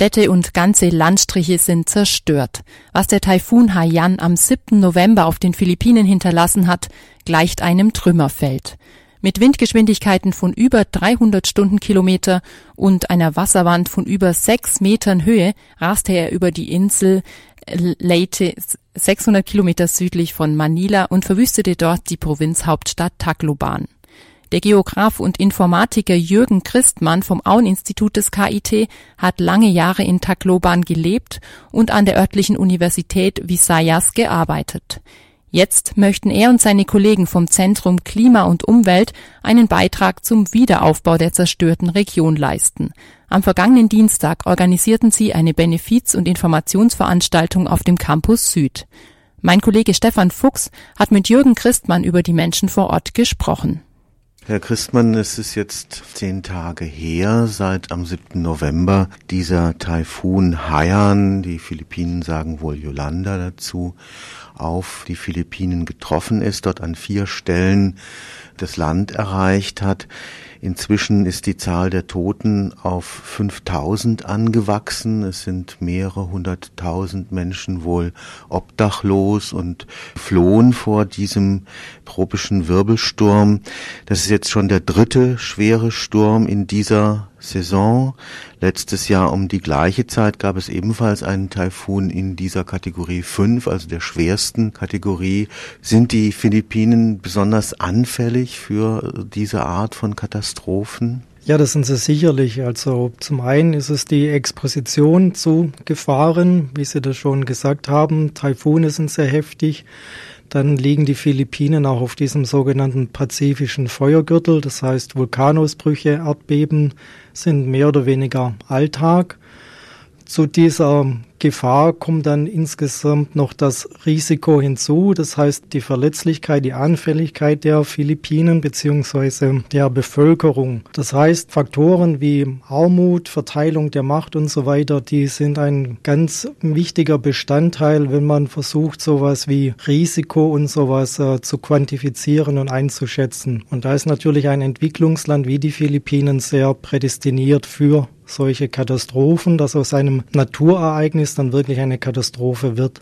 Städte und ganze Landstriche sind zerstört. Was der Taifun Haiyan am 7. November auf den Philippinen hinterlassen hat, gleicht einem Trümmerfeld. Mit Windgeschwindigkeiten von über 300 Stundenkilometer und einer Wasserwand von über sechs Metern Höhe raste er über die Insel Leyte 600 Kilometer südlich von Manila und verwüstete dort die Provinzhauptstadt Tacloban. Der Geograf und Informatiker Jürgen Christmann vom Aueninstitut des KIT hat lange Jahre in Tacloban gelebt und an der örtlichen Universität Visayas gearbeitet. Jetzt möchten er und seine Kollegen vom Zentrum Klima und Umwelt einen Beitrag zum Wiederaufbau der zerstörten Region leisten. Am vergangenen Dienstag organisierten sie eine Benefiz- und Informationsveranstaltung auf dem Campus Süd. Mein Kollege Stefan Fuchs hat mit Jürgen Christmann über die Menschen vor Ort gesprochen. Herr Christmann, es ist jetzt zehn Tage her, seit am 7. November dieser Taifun Haiyan, die Philippinen sagen wohl Yolanda dazu, auf die Philippinen getroffen ist, dort an vier Stellen das Land erreicht hat. Inzwischen ist die Zahl der Toten auf 5000 angewachsen. Es sind mehrere hunderttausend Menschen wohl obdachlos und flohen vor diesem tropischen Wirbelsturm. Das ist jetzt schon der dritte schwere Sturm in dieser Saison. Letztes Jahr um die gleiche Zeit gab es ebenfalls einen Taifun in dieser Kategorie 5, also der schwersten Kategorie. Sind die Philippinen besonders anfällig für diese Art von Katastrophen? Ja, das sind sie sicherlich. Also zum einen ist es die Exposition zu Gefahren, wie Sie das schon gesagt haben. Taifune sind sehr heftig. Dann liegen die Philippinen auch auf diesem sogenannten pazifischen Feuergürtel. Das heißt, Vulkanausbrüche, Erdbeben sind mehr oder weniger Alltag. Zu dieser Gefahr kommt dann insgesamt noch das Risiko hinzu, das heißt die Verletzlichkeit, die Anfälligkeit der Philippinen beziehungsweise der Bevölkerung. Das heißt Faktoren wie Armut, Verteilung der Macht und so weiter, die sind ein ganz wichtiger Bestandteil, wenn man versucht, sowas wie Risiko und sowas äh, zu quantifizieren und einzuschätzen. Und da ist natürlich ein Entwicklungsland wie die Philippinen sehr prädestiniert für solche Katastrophen, dass aus einem Naturereignis dann wirklich eine Katastrophe wird.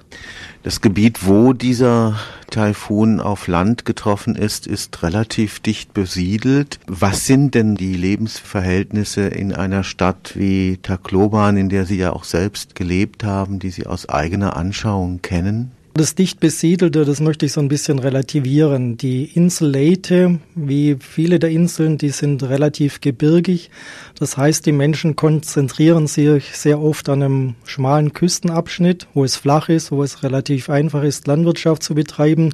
Das Gebiet, wo dieser Taifun auf Land getroffen ist, ist relativ dicht besiedelt. Was sind denn die Lebensverhältnisse in einer Stadt wie Tacloban, in der Sie ja auch selbst gelebt haben, die Sie aus eigener Anschauung kennen? Das dicht besiedelte, das möchte ich so ein bisschen relativieren. Die Insel Leyte, wie viele der Inseln, die sind relativ gebirgig. Das heißt, die Menschen konzentrieren sich sehr oft an einem schmalen Küstenabschnitt, wo es flach ist, wo es relativ einfach ist, Landwirtschaft zu betreiben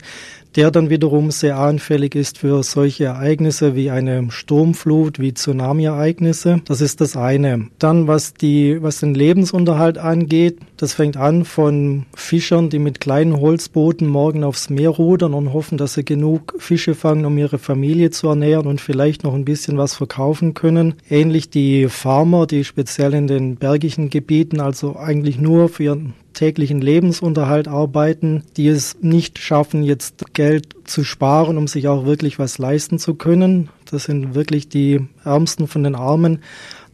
der dann wiederum sehr anfällig ist für solche Ereignisse wie eine Sturmflut, wie Tsunami-Ereignisse. Das ist das eine. Dann, was die, was den Lebensunterhalt angeht, das fängt an von Fischern, die mit kleinen Holzbooten morgen aufs Meer rudern und hoffen, dass sie genug Fische fangen, um ihre Familie zu ernähren und vielleicht noch ein bisschen was verkaufen können. Ähnlich die Farmer, die speziell in den bergigen Gebieten, also eigentlich nur für ihren täglichen Lebensunterhalt arbeiten, die es nicht schaffen, jetzt Geld zu sparen, um sich auch wirklich was leisten zu können. Das sind wirklich die Ärmsten von den Armen.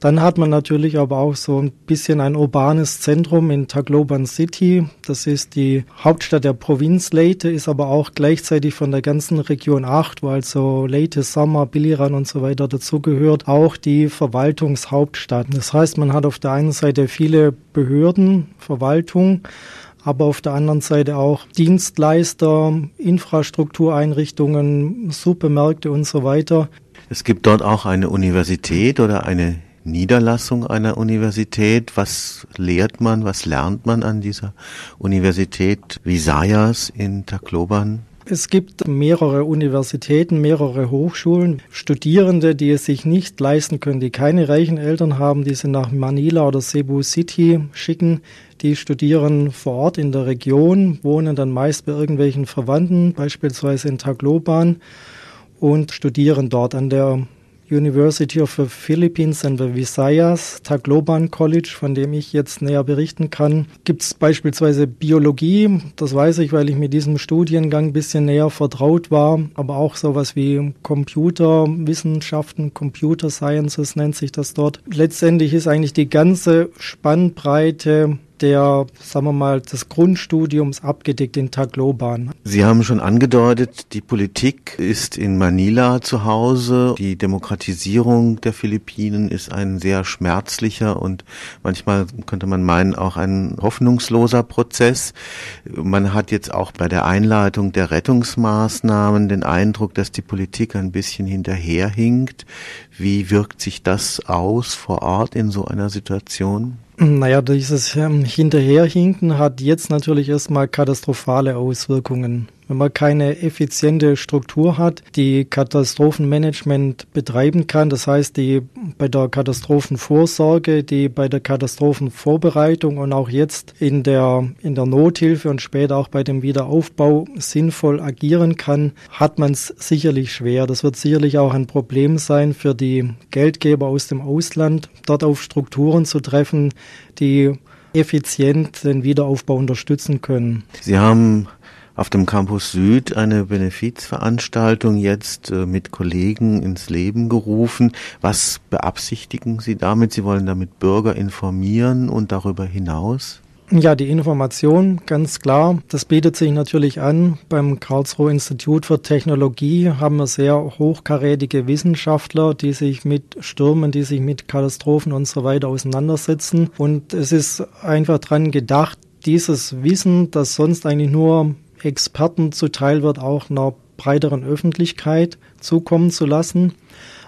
Dann hat man natürlich aber auch so ein bisschen ein urbanes Zentrum in Tacloban City. Das ist die Hauptstadt der Provinz Leyte, ist aber auch gleichzeitig von der ganzen Region 8, wo also Leyte, Samar, Biliran und so weiter dazugehört, auch die Verwaltungshauptstadt. Das heißt, man hat auf der einen Seite viele Behörden, Verwaltung, aber auf der anderen Seite auch Dienstleister, Infrastruktureinrichtungen, Supermärkte und so weiter. Es gibt dort auch eine Universität oder eine Niederlassung einer Universität. Was lehrt man, was lernt man an dieser Universität Visayas in Tacloban? Es gibt mehrere Universitäten, mehrere Hochschulen. Studierende, die es sich nicht leisten können, die keine reichen Eltern haben, die sie nach Manila oder Cebu City schicken, die studieren vor Ort in der Region, wohnen dann meist bei irgendwelchen Verwandten, beispielsweise in Tacloban, und studieren dort an der University of the Philippines and the Visayas, Tacloban College, von dem ich jetzt näher berichten kann, gibt es beispielsweise Biologie. Das weiß ich, weil ich mit diesem Studiengang ein bisschen näher vertraut war, aber auch sowas wie Computerwissenschaften, Computer Sciences nennt sich das dort. Letztendlich ist eigentlich die ganze Spannbreite der, sagen wir mal, des Grundstudiums abgedeckt in Tagloban. Sie haben schon angedeutet, die Politik ist in Manila zu Hause. Die Demokratisierung der Philippinen ist ein sehr schmerzlicher und manchmal könnte man meinen auch ein hoffnungsloser Prozess. Man hat jetzt auch bei der Einleitung der Rettungsmaßnahmen den Eindruck, dass die Politik ein bisschen hinterherhinkt. Wie wirkt sich das aus vor Ort in so einer Situation? Naja, dieses ähm, Hinterherhinken hat jetzt natürlich erstmal katastrophale Auswirkungen wenn man keine effiziente Struktur hat, die Katastrophenmanagement betreiben kann. Das heißt, die bei der Katastrophenvorsorge, die bei der Katastrophenvorbereitung und auch jetzt in der, in der Nothilfe und später auch bei dem Wiederaufbau sinnvoll agieren kann, hat man es sicherlich schwer. Das wird sicherlich auch ein Problem sein für die Geldgeber aus dem Ausland, dort auf Strukturen zu treffen, die effizient den Wiederaufbau unterstützen können. Sie haben auf dem Campus Süd eine Benefizveranstaltung jetzt äh, mit Kollegen ins Leben gerufen. Was beabsichtigen Sie damit? Sie wollen damit Bürger informieren und darüber hinaus? Ja, die Information, ganz klar. Das bietet sich natürlich an. Beim Karlsruhe Institut für Technologie haben wir sehr hochkarätige Wissenschaftler, die sich mit Stürmen, die sich mit Katastrophen und so weiter auseinandersetzen. Und es ist einfach dran gedacht, dieses Wissen, das sonst eigentlich nur Experten zuteil wird, auch einer breiteren Öffentlichkeit zukommen zu lassen,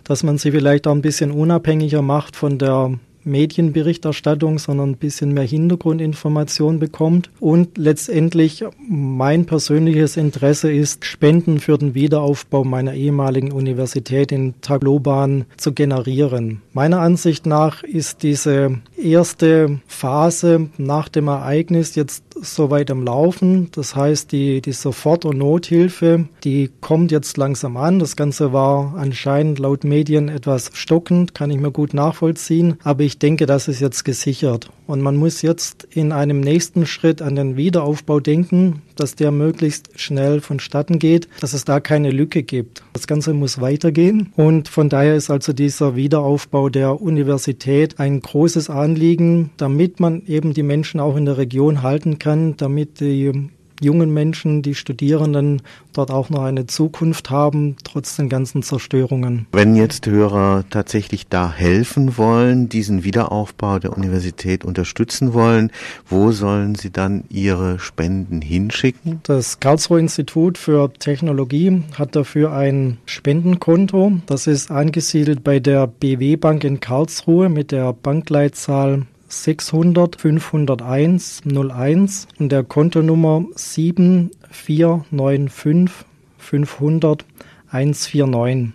dass man sie vielleicht auch ein bisschen unabhängiger macht von der Medienberichterstattung, sondern ein bisschen mehr Hintergrundinformation bekommt. Und letztendlich mein persönliches Interesse ist, Spenden für den Wiederaufbau meiner ehemaligen Universität in Tagloban zu generieren. Meiner Ansicht nach ist diese erste Phase nach dem Ereignis jetzt soweit am Laufen. Das heißt, die, die Sofort- und Nothilfe, die kommt jetzt langsam an. Das Ganze war anscheinend laut Medien etwas stockend, kann ich mir gut nachvollziehen. Aber ich denke, das ist jetzt gesichert. Und man muss jetzt in einem nächsten Schritt an den Wiederaufbau denken, dass der möglichst schnell vonstatten geht, dass es da keine Lücke gibt. Das Ganze muss weitergehen. Und von daher ist also dieser Wiederaufbau der Universität ein großes Anliegen, damit man eben die Menschen auch in der Region halten kann, damit die jungen Menschen, die Studierenden dort auch noch eine Zukunft haben, trotz den ganzen Zerstörungen. Wenn jetzt Hörer tatsächlich da helfen wollen, diesen Wiederaufbau der Universität unterstützen wollen, wo sollen sie dann ihre Spenden hinschicken? Das Karlsruhe Institut für Technologie hat dafür ein Spendenkonto. Das ist angesiedelt bei der BW Bank in Karlsruhe mit der Bankleitzahl 600 501 01 und der Kontonummer 7495 500 149.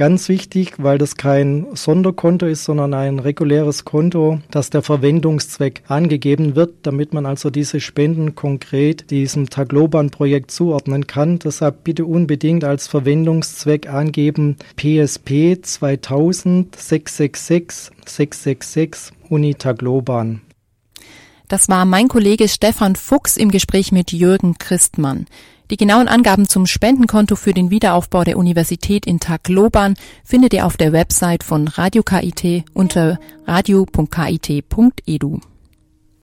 Ganz wichtig, weil das kein Sonderkonto ist, sondern ein reguläres Konto, dass der Verwendungszweck angegeben wird, damit man also diese Spenden konkret diesem Tagloban-Projekt zuordnen kann. Deshalb bitte unbedingt als Verwendungszweck angeben PSP 2000 666 666 Uni Tagloban. Das war mein Kollege Stefan Fuchs im Gespräch mit Jürgen Christmann. Die genauen Angaben zum Spendenkonto für den Wiederaufbau der Universität in Tagloban findet ihr auf der Website von Radio KIT unter radio.kit.edu.